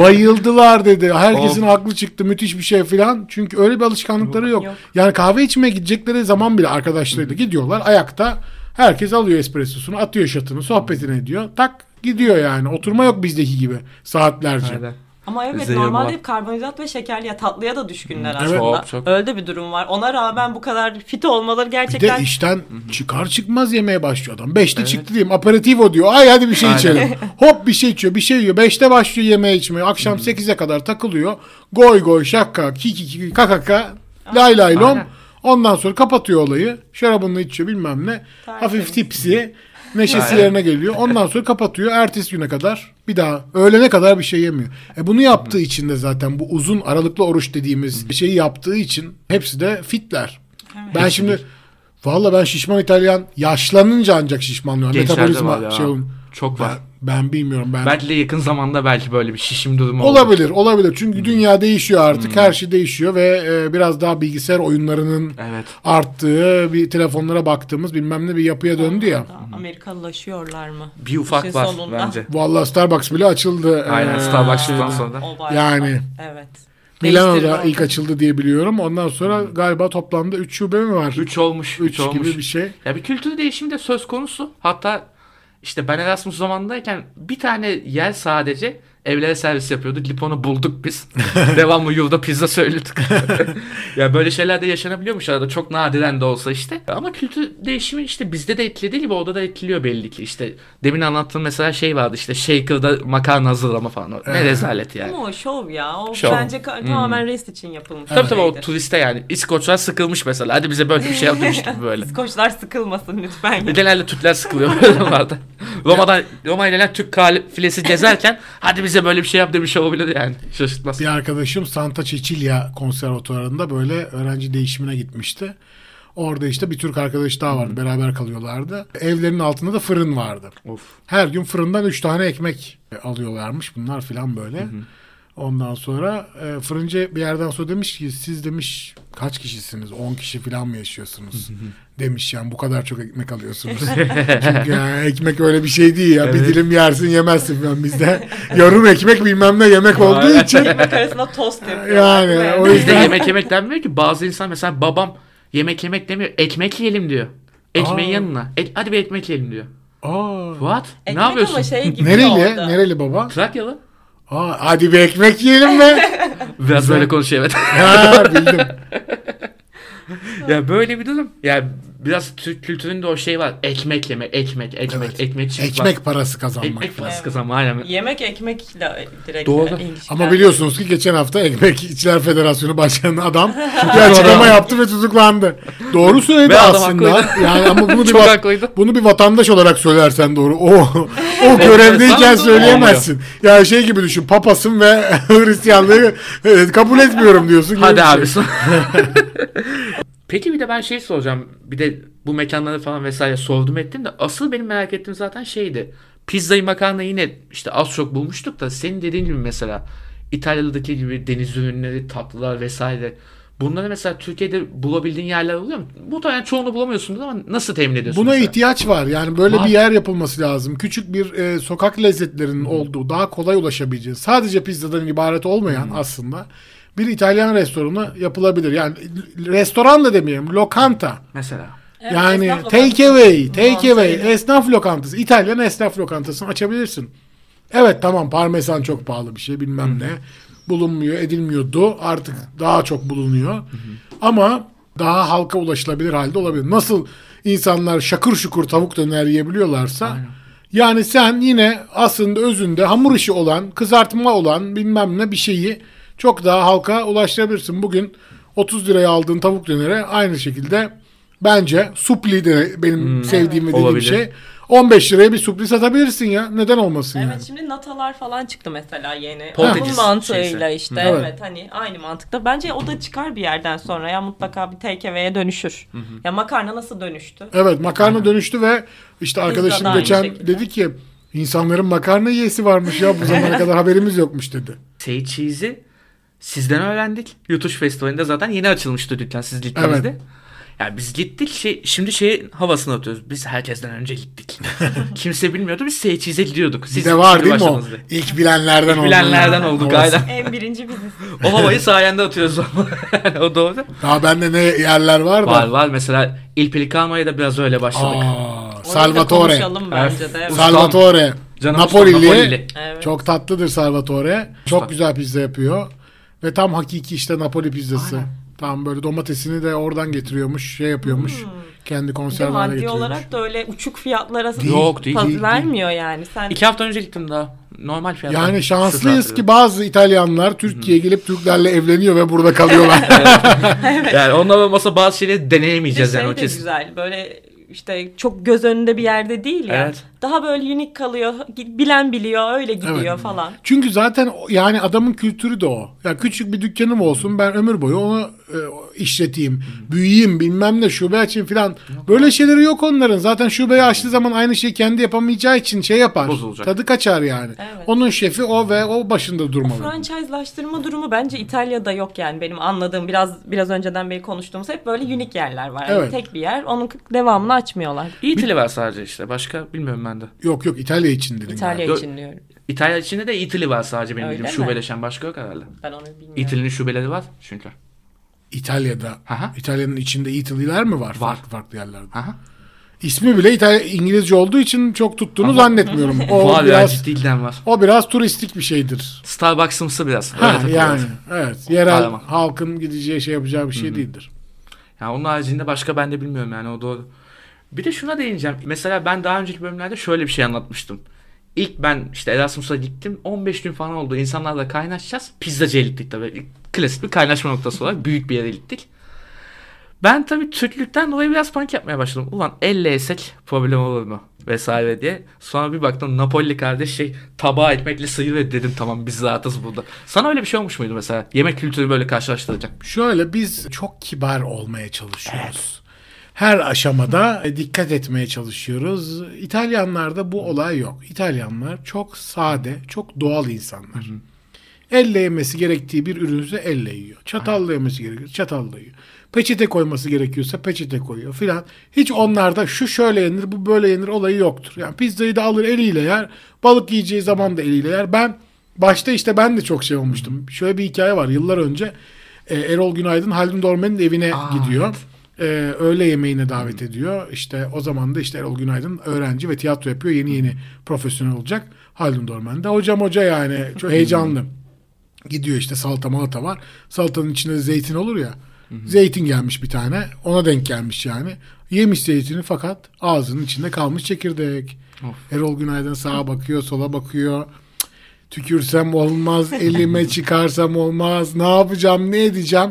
Bayıldılar dedi. Herkesin aklı çıktı. Müthiş bir şey filan. Çünkü öyle bir alışkanlıkları yok. Yok. Yani kahve içmeye gidecekleri zaman bile arkadaşlarıyla gidiyorlar. Ayakta herkes alıyor espressosunu, atıyor şatını, sohbetini ediyor. Tak gidiyor yani. Oturma yok bizdeki gibi saatlerce. Aynen. Ama evet Zehir normalde var. hep karbonhidrat ve şekerli tatlıya da düşkünler Evet. aslında. Çok, çok. Öyle bir durum var. Ona rağmen bu kadar fit olmaları Bir de gerçekten işten çıkar çıkmaz yemeye başlıyor adam. Beşte çıktı diyeyim aperitivo diyor. Ay hadi bir şey Aynen. içelim. Hop bir şey içiyor bir şey yiyor. Beşte başlıyor yemeğe içmeye. Akşam sekize kadar takılıyor. Goy goy şakka kiki kiki kakaka lay lay lom. Ondan sonra kapatıyor olayı. Şarabını içiyor bilmem ne. Tertemiz. Hafif tipsi. Neşesi Aynen. yerine geliyor. Ondan sonra kapatıyor. Ertesi güne kadar bir daha öğlene kadar bir şey yemiyor. E bunu yaptığı için de zaten bu uzun aralıklı oruç dediğimiz şeyi yaptığı için hepsi de fitler. Ben şimdi valla ben şişman İtalyan yaşlanınca ancak şişmanlıyorum. Gençlerde var Metabolizma ya. şey olun. Çok var. Ben, bilmiyorum ben. Belki de yakın zamanda belki böyle bir şişim durumu olur. Olabilir, olabilir. Çünkü dünya değişiyor artık. Her şey değişiyor ve e, biraz daha bilgisayar oyunlarının Evet. arttığı bir telefonlara baktığımız bilmem ne bir yapıya döndü ya. Amerikalılaşıyorlar mı? Bir ufak İşin var sonunda. bence. Vallahi Starbucks bile açıldı. Aynen Ee, Starbucks'tan sonra. Yani. Evet. Milano'da ilk açıldı diye biliyorum. Ondan sonra galiba toplamda 3 şube mi var? 3 olmuş. 3 3 olmuş. gibi bir şey. Ya bir kültür değişimi de söz konusu. Hatta işte ben Erasmus zamanındayken bir tane yer sadece evlere servis yapıyordu. Lipon'u bulduk biz. Devamlı yurda pizza söyledik. ya böyle şeyler de yaşanabiliyormuş arada. Çok nadiren de olsa işte. Ama kültür değişimi işte bizde de etkilediği gibi orada da etkiliyor belli ki. İşte demin anlattığım mesela şey vardı işte shaker'da makarna hazırlama falan. Ne rezalet yani. Ama o şov ya. O Şov. bence ka- tamamen rest için yapılmış. Tabii tabii o turiste yani. İskoçlar sıkılmış mesela. Hadi bize böyle bir şey yap demiş gibi böyle. İskoçlar sıkılmasın lütfen. Ve Genelde Türkler sıkılıyor Roma'ya gelen Türk kafilesi gezerken hadi bize böyle bir şey yap demiş olabilir yani. Şaşırtmaz. Bir arkadaşım Santa Cecilia konservatuvarında böyle öğrenci değişimine gitmişti. Orada işte bir Türk arkadaş daha vardı. Beraber kalıyorlardı. Evlerinin altında da fırın vardı. Of. Her gün fırından 3 tane ekmek alıyorlarmış bunlar filan böyle. Ondan sonra e, fırıncı bir yerden sonra demiş ki siz demiş kaç kişisiniz? 10 kişi filan mı yaşıyorsunuz? demiş yani bu kadar çok ekmek alıyorsunuz. Çünkü yani ekmek öyle bir şey değil ya. Bir Evet. dilim yersin yemezsin falan bizde. Yarım ekmek bilmem ne yemek olduğu için Ekmek arasında tost yapıyorlar. Yani, o Bizde yüzden- yemek yemek denmiyor ki. Bazı insan mesela babam yemek yemek demiyor. Ekmek yiyelim diyor. Ekmeğin Aa. yanına. E, hadi bir ekmek yiyelim diyor. Aa, What? Ekmek ne yapıyorsun? ama şey gibi nereli? orada. Nereli baba? Trakyalı. Aa, hadi bir ekmek yiyelim be. Biraz böyle konuşuyor evet. ha, bildim. ya böyle bir durum. Ya biraz Türk kültüründe o şey var. Ekmek yeme, ekmek, ekmek, Evet. ekmek çift Ekmek parası kazanmak. Ekmek parası Evet. kazanma aynen. Yemek ekmekle direkt Doğru. ilişkiler. Ama biliyorsunuz ki geçen hafta Ekmekçiler Federasyonu Başkanı adam bir açıklama yaptı ve tutuklandı. Doğru söyledi aslında. haklıydı. Yani ama bunu bir, haklıydı. bunu bir vatandaş olarak söylersen doğru. O o görevdeyken söyleyemezsin. Ya şey gibi düşün. Papasın ve Hristiyanlığı kabul etmiyorum diyorsun. Hadi bir abi. Peki bir de ben şey soracağım. Bir de bu mekanları falan vesaire sordum ettim de asıl benim merak ettiğim zaten şeydi. Pizzayı makarna yine işte az çok bulmuştuk da senin dediğin gibi mesela İtalya'daki gibi deniz ürünleri, tatlılar vesaire. Bunları mesela Türkiye'de bulabildiğin yerler oluyor mu? Muhtemelen çoğunu bulamıyorsunuz ama nasıl temin ediyorsun? Buna mesela? ihtiyaç var. Yani böyle Var. bir yer yapılması lazım. Küçük bir e, sokak lezzetlerinin olduğu, daha kolay ulaşabileceği, sadece pizzadan ibaret olmayan aslında bir İtalyan restoranı yapılabilir. Yani restoran da demeyelim, lokanta. Mesela. Evet, yani take away, take away, esnaf lokantası, İtalyan esnaf lokantasını açabilirsin. Evet tamam parmesan çok pahalı bir şey bilmem ne. Bulunmuyor, edilmiyordu. Artık daha çok bulunuyor. Ama daha halka ulaşılabilir halde olabilir. Nasıl insanlar şakır şukur tavuk döner yiyebiliyorlarsa yani sen yine aslında özünde hamur işi olan, kızartma olan bilmem ne bir şeyi çok daha halka ulaştırabilirsin. Bugün 30 liraya aldığın tavuk dönere aynı şekilde bence supli de benim sevdiğim ve dediğim olabilir. şey. 15 liraya bir supli satabilirsin ya. Neden olmasın Evet yani? şimdi natalar falan çıktı mesela yeni. Portekiz Bunun mantığıyla şeysi. işte Evet. evet. hani aynı mantıkta. Bence o da çıkar bir yerden sonra ya mutlaka bir away'e dönüşür. Ya makarna nasıl dönüştü? Evet makarna dönüştü ve işte arkadaşım geçen dedi ki insanların makarna yiyesi varmış ya bu zamana kadar haberimiz yokmuş dedi. Say Cheese'i sizden öğrendik. Yutuş Festivali'nde zaten yeni açılmıştı dükkan siz gittiğinizde. Evet. Yani biz gittik şey, şimdi şey havasını atıyoruz. Biz herkesten önce gittik. Kimse bilmiyordu. Biz Cheese'e gidiyorduk. Siz Bir de var değil mi o? İlk bilenlerden oldu. Bilenlerden olduk aynen. En birinci biziz. O havayı sayende atıyoruz. o doğru. Daha bende ne yerler var da. Var var mesela Il Pelicano'ya da biraz öyle başladık. Aa, Salvatore. konuşalım bence de. Evet. Salvatore. Canım Napolili. Napolili. Evet. Çok tatlıdır Salvatore. Çok güzel pizza yapıyor. Ve tam hakiki işte Napoli pizzası. Tam böyle domatesini de oradan getiriyormuş. Şey yapıyormuş. Kendi Hmm. Konserve haline maddi getiriyormuş. olarak da öyle uçuk fiyatlara Değil, Yok, değil, değil, vermiyor yani. Sen İki hafta önce gittim daha. Normal fiyat. Yani şanslıyız ki bazı İtalyanlar Türkiye'ye gelip Türklerle evleniyor ve burada kalıyorlar. Yani onlar olmasa bazı şeyleri deneyemeyeceğiz şey yani o kesin. güzel. Böyle işte çok göz önünde bir yerde değil ya. Evet. Daha böyle unik kalıyor. Bilen biliyor, öyle gidiyor Evet. falan. Çünkü zaten yani adamın kültürü de o. Ya küçük bir dükkanım olsun ben ömür boyu onu e, işleteyim, büyüyeyim bilmem ne şube açayım filan. Böyle şeyleri yok onların. Zaten şubeyi açtığı zaman aynı şeyi kendi yapamayacağı için şey yapar. Bozulacak. Tadı kaçar yani. Evet. Onun şefi o ve o başında durmalı. Franchise'laştırma durumu bence İtalya'da yok yani benim anladığım biraz biraz önceden beri konuştuğumuz hep böyle unik yerler var. Yani Evet. tek bir yer onun devamını açmıyorlar. İtili var sadece işte. Başka bilmiyorum ben de. Yok yok İtalya için dedin İtalya galiba. için diyorum. İtalya içinde de İtili var sadece benim bildiğim. Şubeleşen başka yok herhalde. Ben onu bilmiyorum. İtili'nin şubeleri var çünkü. İtalya'da. Aha. İtalya'nın içinde İtaliler mi var? Var. Farklı farklı yerlerde. Aha. İsmi bile İtalya İngilizce olduğu için çok tuttuğunu Ama- zannetmiyorum. O var biraz ciddiden var. o biraz turistik bir şeydir. Starbucks'ımsı biraz. Ha, yani evet yerel Tamam. halkın gideceği şey yapacağı bir şey değildir. Yani onun haricinde başka ben de bilmiyorum yani o doğru. Bir de şuna değineceğim. Mesela ben daha önceki bölümlerde şöyle bir şey anlatmıştım. İlk ben işte Erasmus'a gittim. 15 gün falan oldu. İnsanlarla kaynaşacağız. Pizzacıya gittik tabii. Klasik bir kaynaşma noktası olarak büyük bir yere gittik. Ben tabii Türklükten dolayı biraz panik yapmaya başladım. Ulan elle yesek problem olur mu? Vesaire diye. Sonra bir baktım Napoli kardeş şey tabağı ekmekle sıyırıyor dedim tamam biz rahatız burada. Sana öyle bir şey olmuş muydu mesela? Yemek kültürü böyle karşılaştıracak. Şöyle biz çok kibar olmaya çalışıyoruz. Her aşamada dikkat etmeye çalışıyoruz. İtalyanlarda bu olay yok. İtalyanlar çok sade, çok doğal insanlar. Elle yemesi gerektiği bir ürünse elle yiyor. Çatalla yemesi gerekiyor, çatalla yiyor. Peçete koyması gerekiyorsa peçete koyuyor filan. Hiç onlarda şu şöyle yenir, bu böyle yenir olayı yoktur. Yani pizzayı da alır eliyle yer. Balık yiyeceği zaman da eliyle yer. Ben başta işte ben de çok şey olmuştum. Şöyle bir hikaye var yıllar önce. e, Erol Günaydın Haldun Dormen'in evine Aa, gidiyor. E, öğle yemeğine davet ediyor. İşte o zaman da işte Erol Günaydın öğrenci ve tiyatro yapıyor. Yeni yeni profesyonel olacak. Haldun Dormen de hocam hoca yani çok heyecanlı. Gidiyor işte salata malata var. Salatanın içinde de zeytin olur ya. Zeytin gelmiş bir tane. Ona denk gelmiş yani. Yemiş zeytini fakat ağzının içinde kalmış çekirdek. Of. Erol Günaydın sağa bakıyor, sola bakıyor. Tükürsem olmaz, elime çıkarsam olmaz. Ne yapacağım, ne edeceğim?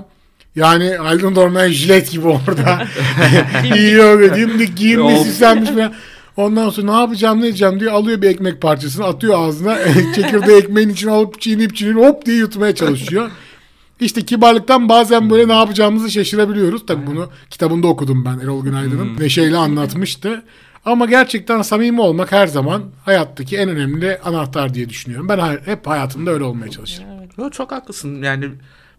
Yani Haldun Dorman jilet gibi orada. Yiyor dimdik giyinmiş, süslenmiş falan. Ondan sonra ne yapacağım ne edeceğim diye alıyor bir ekmek parçasını atıyor ağzına. Çekirdeği ekmeğin içine alıp çiğneyip çiğneyip hop diye yutmaya çalışıyor. İşte kibarlıktan bazen böyle ne yapacağımızı şaşırabiliyoruz. Tabii bunu kitabında okudum ben Erol Günaydın'ın. Neşeyle anlatmıştı. Ama gerçekten samimi olmak her zaman hayattaki en önemli anahtar diye düşünüyorum. Ben hep hayatımda öyle olmaya çalışırım. Yo, çok haklısın yani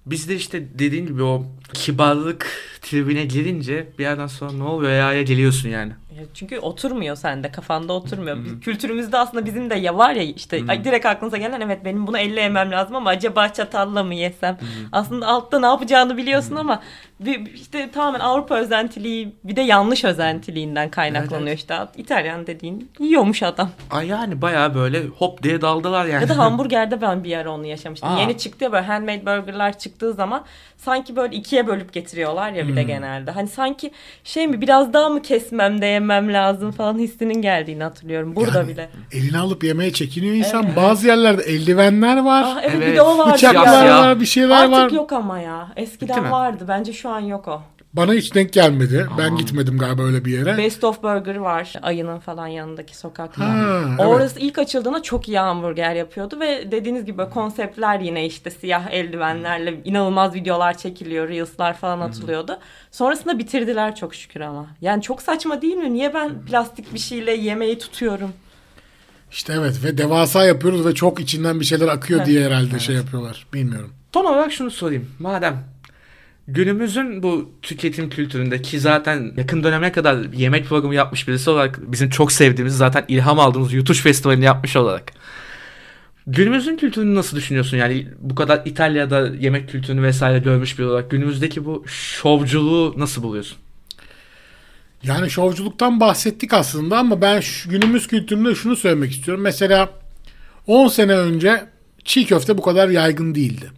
bizde işte dediğin gibi o kibarlık tribine girince bir yerden sonra ne oluyor ya geliyorsun yani. Çünkü oturmuyor sende kafanda oturmuyor. Biz- Kültürümüzde aslında bizim de ya var ya işte ay, direkt aklınıza gelen evet benim bunu elle yemem lazım ama acaba çatalla mı yesem? Aslında altta ne yapacağını biliyorsun ama bir, işte tamamen Avrupa özentiliği bir de yanlış özentiliğinden kaynaklanıyor Evet, işte. İtalyan dediğin yiyormuş adam. Ay yani bayağı böyle hop diye daldılar yani. Ya da hamburgerde ben bir ara onu yaşamıştım. Aa. Yeni çıktı ya böyle handmade burgerlar çıktığı zaman sanki böyle ikiye bölüp getiriyorlar ya bir de genelde. Hani sanki şey mi biraz daha mı kesmem de yemem lazım falan hissinin geldiğini hatırlıyorum. Burada Yani bile. Eline alıp yemeye çekiniyor insan. Bazı yerlerde eldivenler var. Ah, evet, bir Evet. de o vardı Bıçaklar ya. var, bir şeyler Artık var. yok ama ya. Bitti Eskiden mi? vardı. Bence şu an yok o. Bana hiç denk gelmedi. Ben gitmedim galiba öyle bir yere. Best of Burger var. Ayının falan yanındaki sokakta. Ha, Orası ilk açıldığında çok iyi hamburger yapıyordu ve dediğiniz gibi konseptler yine işte siyah eldivenlerle inanılmaz videolar çekiliyor, reels'lar falan atılıyordu. Sonrasında bitirdiler çok şükür ama. Yani çok saçma değil mi? Niye ben plastik bir şeyle yemeği tutuyorum? İşte evet ve devasa yapıyoruz ve çok içinden bir şeyler akıyor diye herhalde şey yapıyorlar. Bilmiyorum. Son olarak şunu sorayım. Madem günümüzün bu tüketim kültüründe ki zaten yakın döneme kadar yemek programı yapmış birisi olarak bizim çok sevdiğimiz zaten ilham aldığımız Yutuş Festivali'ni yapmış olarak günümüzün kültürünü nasıl düşünüyorsun? Yani bu kadar İtalya'da yemek kültürünü vesaire görmüş biri olarak günümüzdeki bu şovculuğu nasıl buluyorsun? Yani şovculuktan bahsettik aslında ama ben şu, günümüz kültüründe şunu söylemek istiyorum. Mesela 10 sene önce çiğ köfte bu kadar yaygın değildi.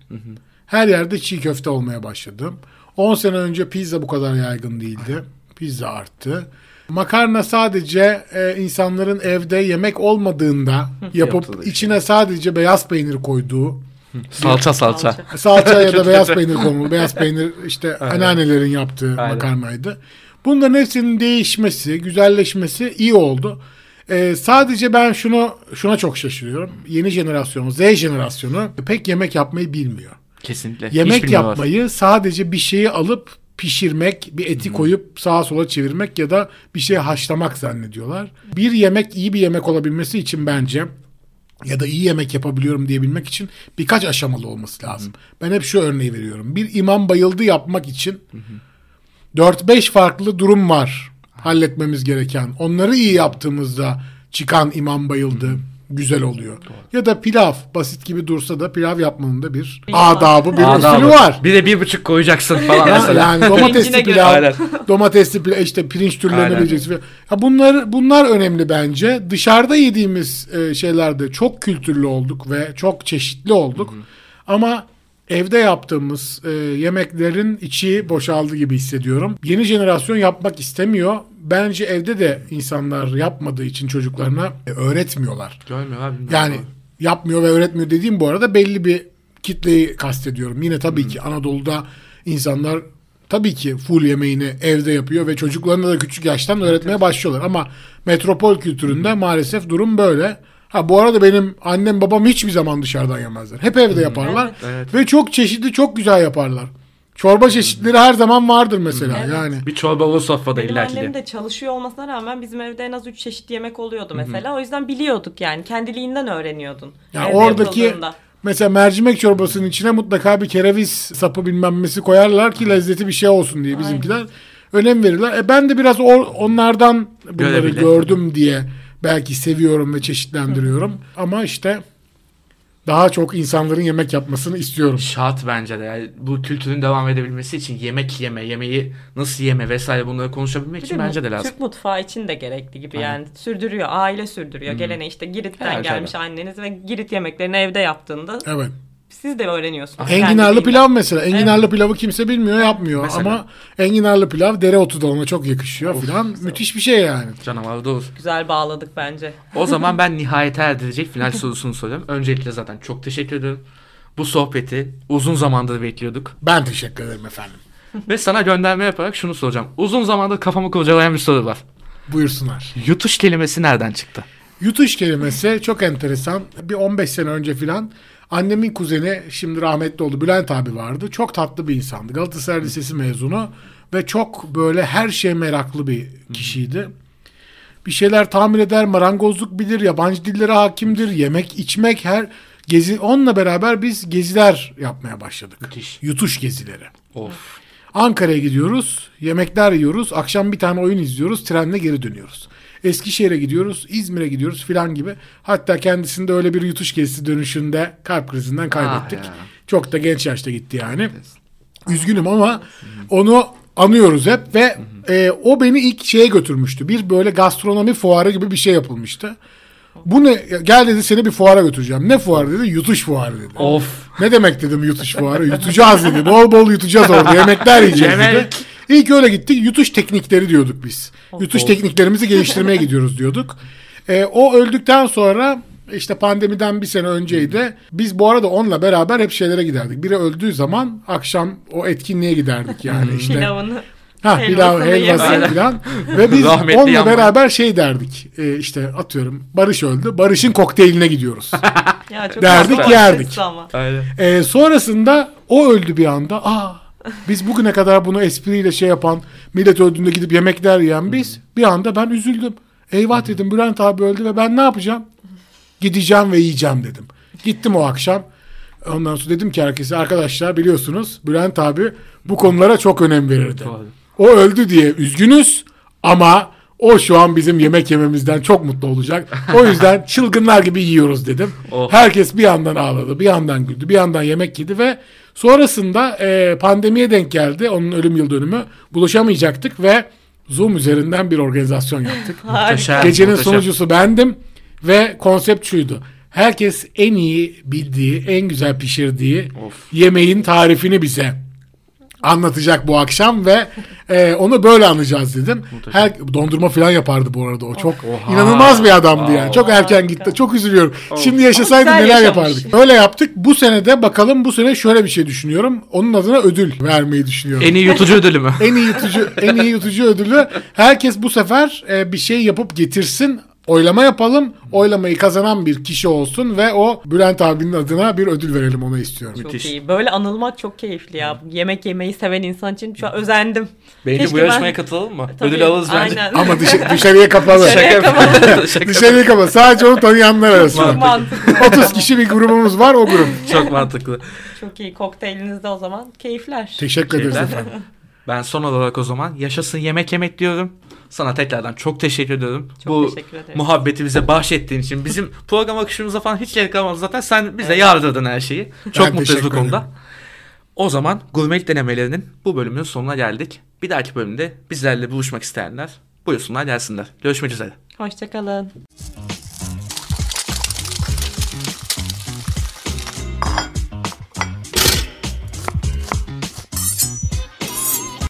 Her yerde çiğ köfte olmaya başladı. 10 sene önce pizza bu kadar yaygın değildi. Pizza arttı. Makarna sadece e, insanların evde yemek olmadığında yapıp içine sadece beyaz peynir koyduğu Salça salça. Salça. Ya da beyaz peynir konulu. Beyaz peynir işte anneannelerin yaptığı Aynen. makarnaydı. Bunların hepsinin değişmesi, güzelleşmesi iyi oldu. Ee, sadece ben şunu şuna çok şaşırıyorum. Yeni jenerasyon, Z jenerasyonu pek yemek yapmayı bilmiyor. Kesinlikle. Yemek yapmayı sadece bir şeyi alıp pişirmek, bir eti koyup sağa sola çevirmek ya da bir şey haşlamak zannediyorlar. Bir yemek iyi bir yemek olabilmesi için bence ya da iyi yemek yapabiliyorum diyebilmek için birkaç aşamalı olması lazım. Ben hep şu örneği veriyorum. Bir imam bayıldı yapmak için 4-5 farklı durum var halletmemiz gereken. Onları iyi yaptığımızda çıkan imam bayıldı güzel oluyor. Ya da pilav basit gibi dursa da pilav yapmanın da bir adabı, bir Adabı. usulü var. Bir de bir buçuk koyacaksın falan mesela. yani domatesli pilav, domatesli pilav, işte pirinç türlerini Aynen. bileceksin. Ya bunlar bunlar önemli bence. Dışarıda yediğimiz e, şeylerde çok kültürlü olduk ve çok çeşitli olduk. Ama evde yaptığımız e, yemeklerin içi boşaldı gibi hissediyorum. Yeni jenerasyon yapmak istemiyor. Bence evde de insanlar yapmadığı için çocuklarına e, öğretmiyorlar. Görmüyor abi. Yani yapmıyor ve öğretmiyor dediğim bu arada belli bir kitleyi kastediyorum. Yine tabii Hmm. ki Anadolu'da insanlar tabii ki full yemeğini evde yapıyor ve çocuklarına da küçük yaştan öğretmeye başlıyorlar. Ama metropol kültüründe maalesef durum böyle. Ha bu arada benim annem babam hiçbir zaman dışarıdan yemezler. Hep evde yaparlar. Hmm. Evet. Ve çok çeşitli çok güzel yaparlar. Çorba çeşitleri her zaman vardır mesela Evet. yani. Bir çorba olur sofrada Benim illa ki annem de. çalışıyor olmasına rağmen bizim evde en az 3 çeşit yemek oluyordu mesela. O yüzden biliyorduk yani. Kendiliğinden öğreniyordun. Ya Evde oradaki yapıldığında. mesela mercimek çorbasının içine mutlaka bir kereviz sapı bilmem nesi koyarlar ki lezzeti bir şey olsun diye bizimkiler önem verirler. E ben de biraz onlardan bunları Görebilir. gördüm diye belki seviyorum ve çeşitlendiriyorum. Ama işte daha çok insanların yemek yapmasını istiyorum. Şart bence de. Yani bu kültürün devam edebilmesi için yemek yeme, yemeği nasıl yeme vesaire bunları konuşabilmek Bir için de bence de lazım. Türk mutfağı için de gerekli gibi Aynen. yani. Sürdürüyor, aile sürdürüyor. Gelene işte Girit'ten Herhalde. gelmiş anneniz ve Girit yemeklerini evde yaptığında Evet. Siz de öğreniyorsunuz. Enginarlı pilav mesela. Enginarlı pilavı kimse bilmiyor, yapmıyor. Mesela. Ama enginarlı pilav dereotu da ona çok yakışıyor filan. Müthiş bir şey yani. Canavar olur. Güzel bağladık bence. O zaman ben nihayete erdirecek final sorusunu soruyorum. Öncelikle zaten çok teşekkür ederim. Bu sohbeti uzun zamandır bekliyorduk. Ben teşekkür ederim efendim. Ve sana gönderme yaparak şunu soracağım. Uzun zamandır kafamı kurcalayan bir soru var. Buyursunlar. Yutuş kelimesi nereden çıktı? Yutuş kelimesi çok enteresan. Bir 15 sene önce filan annemin kuzeni şimdi rahmetli oldu Bülent abi vardı. Çok tatlı bir insandı. Galatasaray Lisesi mezunu ve çok böyle her şeye meraklı bir kişiydi. Bir şeyler tamir eder, marangozluk bilir, yabancı dillere hakimdir, yemek, içmek her gezi onunla beraber biz geziler yapmaya başladık. Müthiş. Yutuş gezileri. Of. Ankara'ya gidiyoruz, yemekler yiyoruz, akşam bir tane oyun izliyoruz, trenle geri dönüyoruz. Eskişehir'e gidiyoruz, İzmir'e gidiyoruz filan gibi. Hatta kendisinde öyle bir yutuş gezisi dönüşünde kalp krizinden kaybettik. Ah ya. Çok da genç yaşta gitti yani. Üzgünüm ama onu anıyoruz hep ve e, o beni ilk şeye götürmüştü. Bir böyle gastronomi fuarı gibi bir şey yapılmıştı. Bu ne? Gel dedi seni bir fuara götüreceğim. Ne fuarı dedi? Yutuş fuarı dedi. Of. Ne demek dedim yutuş fuarı? Yutacağız dedi. Bol bol yutacağız orada. Yemekler yiyeceğiz dedi. İlk öyle gittik. Yutuş teknikleri diyorduk biz. Yutuş Of. tekniklerimizi geliştirmeye gidiyoruz diyorduk. Ee, o öldükten sonra işte pandemiden bir sene önceydi. Biz bu arada onunla beraber hep şeylere giderdik. Biri öldüğü zaman akşam o etkinliğe giderdik yani işte. Pilavını. Ha pilav, helvası falan. Ve biz Rahmetli onunla yanmayın. beraber şey derdik. Ee, işte atıyorum Barış öldü. Barış'ın kokteyline gidiyoruz. Ya çok Derdik, yerdik. Ee, sonrasında o öldü bir anda. Aa, biz bugüne kadar bunu espriyle şey yapan, millet öldüğünde gidip yemekler yiyen biz. Bir anda ben üzüldüm. Eyvah dedim Bülent abi öldü ve ben ne yapacağım? Gideceğim ve yiyeceğim dedim. Gittim o akşam. Ondan sonra dedim ki herkese arkadaşlar biliyorsunuz Bülent abi bu konulara çok önem verirdi. O öldü diye üzgünüz ama o şu an bizim yemek yememizden çok mutlu olacak. O yüzden çılgınlar gibi yiyoruz dedim. Oh. Herkes bir yandan ağladı, bir yandan güldü, bir yandan yemek yedi ve sonrasında e, pandemiye denk geldi. Onun ölüm yıl dönümü. Buluşamayacaktık ve Zoom üzerinden bir organizasyon yaptık. Muhteşem, Gecenin muhteşem. sonucusu bendim ve konsept şuydu. Herkes en iyi bildiği, en güzel pişirdiği Of. yemeğin tarifini bize anlatacak bu akşam ve e, onu böyle anlayacağız dedim. Her dondurma falan yapardı bu arada o. Çok Oha. inanılmaz bir adamdı yani. Çok erken gitti. Çok üzülüyorum. Şimdi yaşasaydı neler yaşamış. yapardık. Öyle yaptık. Bu sene de bakalım bu sene şöyle bir şey düşünüyorum. Onun adına ödül vermeyi düşünüyorum. En iyi yutucu ödülü mü? en iyi yutucu en iyi yutucu ödülü herkes bu sefer e, bir şey yapıp getirsin. Oylama yapalım. Oylamayı kazanan bir kişi olsun ve o Bülent abinin adına bir ödül verelim ona istiyorum. Çok Müthiş. iyi. Böyle anılmak çok keyifli ya. Yemek yemeyi seven insan için şu an özendim. Bence Keşke bu yarışmaya ben- katılalım mı? Tabii, Ödül alırız bence. aynen. Ama dışa- dışarıya kapalı. Dışarıya. Şaka dışarıya kapalı. Sadece onu tanıyanlar Çok arasında. mantıklı. 30 kişi bir grubumuz var o grup. Çok mantıklı. Çok iyi. Kokteylinizde o zaman keyifler. Teşekkür ederiz Teşekkürler. efendim. Ben son olarak o zaman yaşasın yemek yemek diyorum. Sana tekrardan çok teşekkür ediyorum. Çok Bu teşekkür ederim. muhabbeti bize bahşettiğin için bizim program akışımıza falan hiç gerek kalmadı zaten. Sen bize yardırdın her şeyi. Çok mutluyuz teşekkür bu konuda. ederim. O zaman gurmelik denemelerinin bu bölümünün sonuna geldik. Bir dahaki bölümde bizlerle buluşmak isteyenler buyursunlar gelsinler. Görüşmek üzere. Hoşçakalın.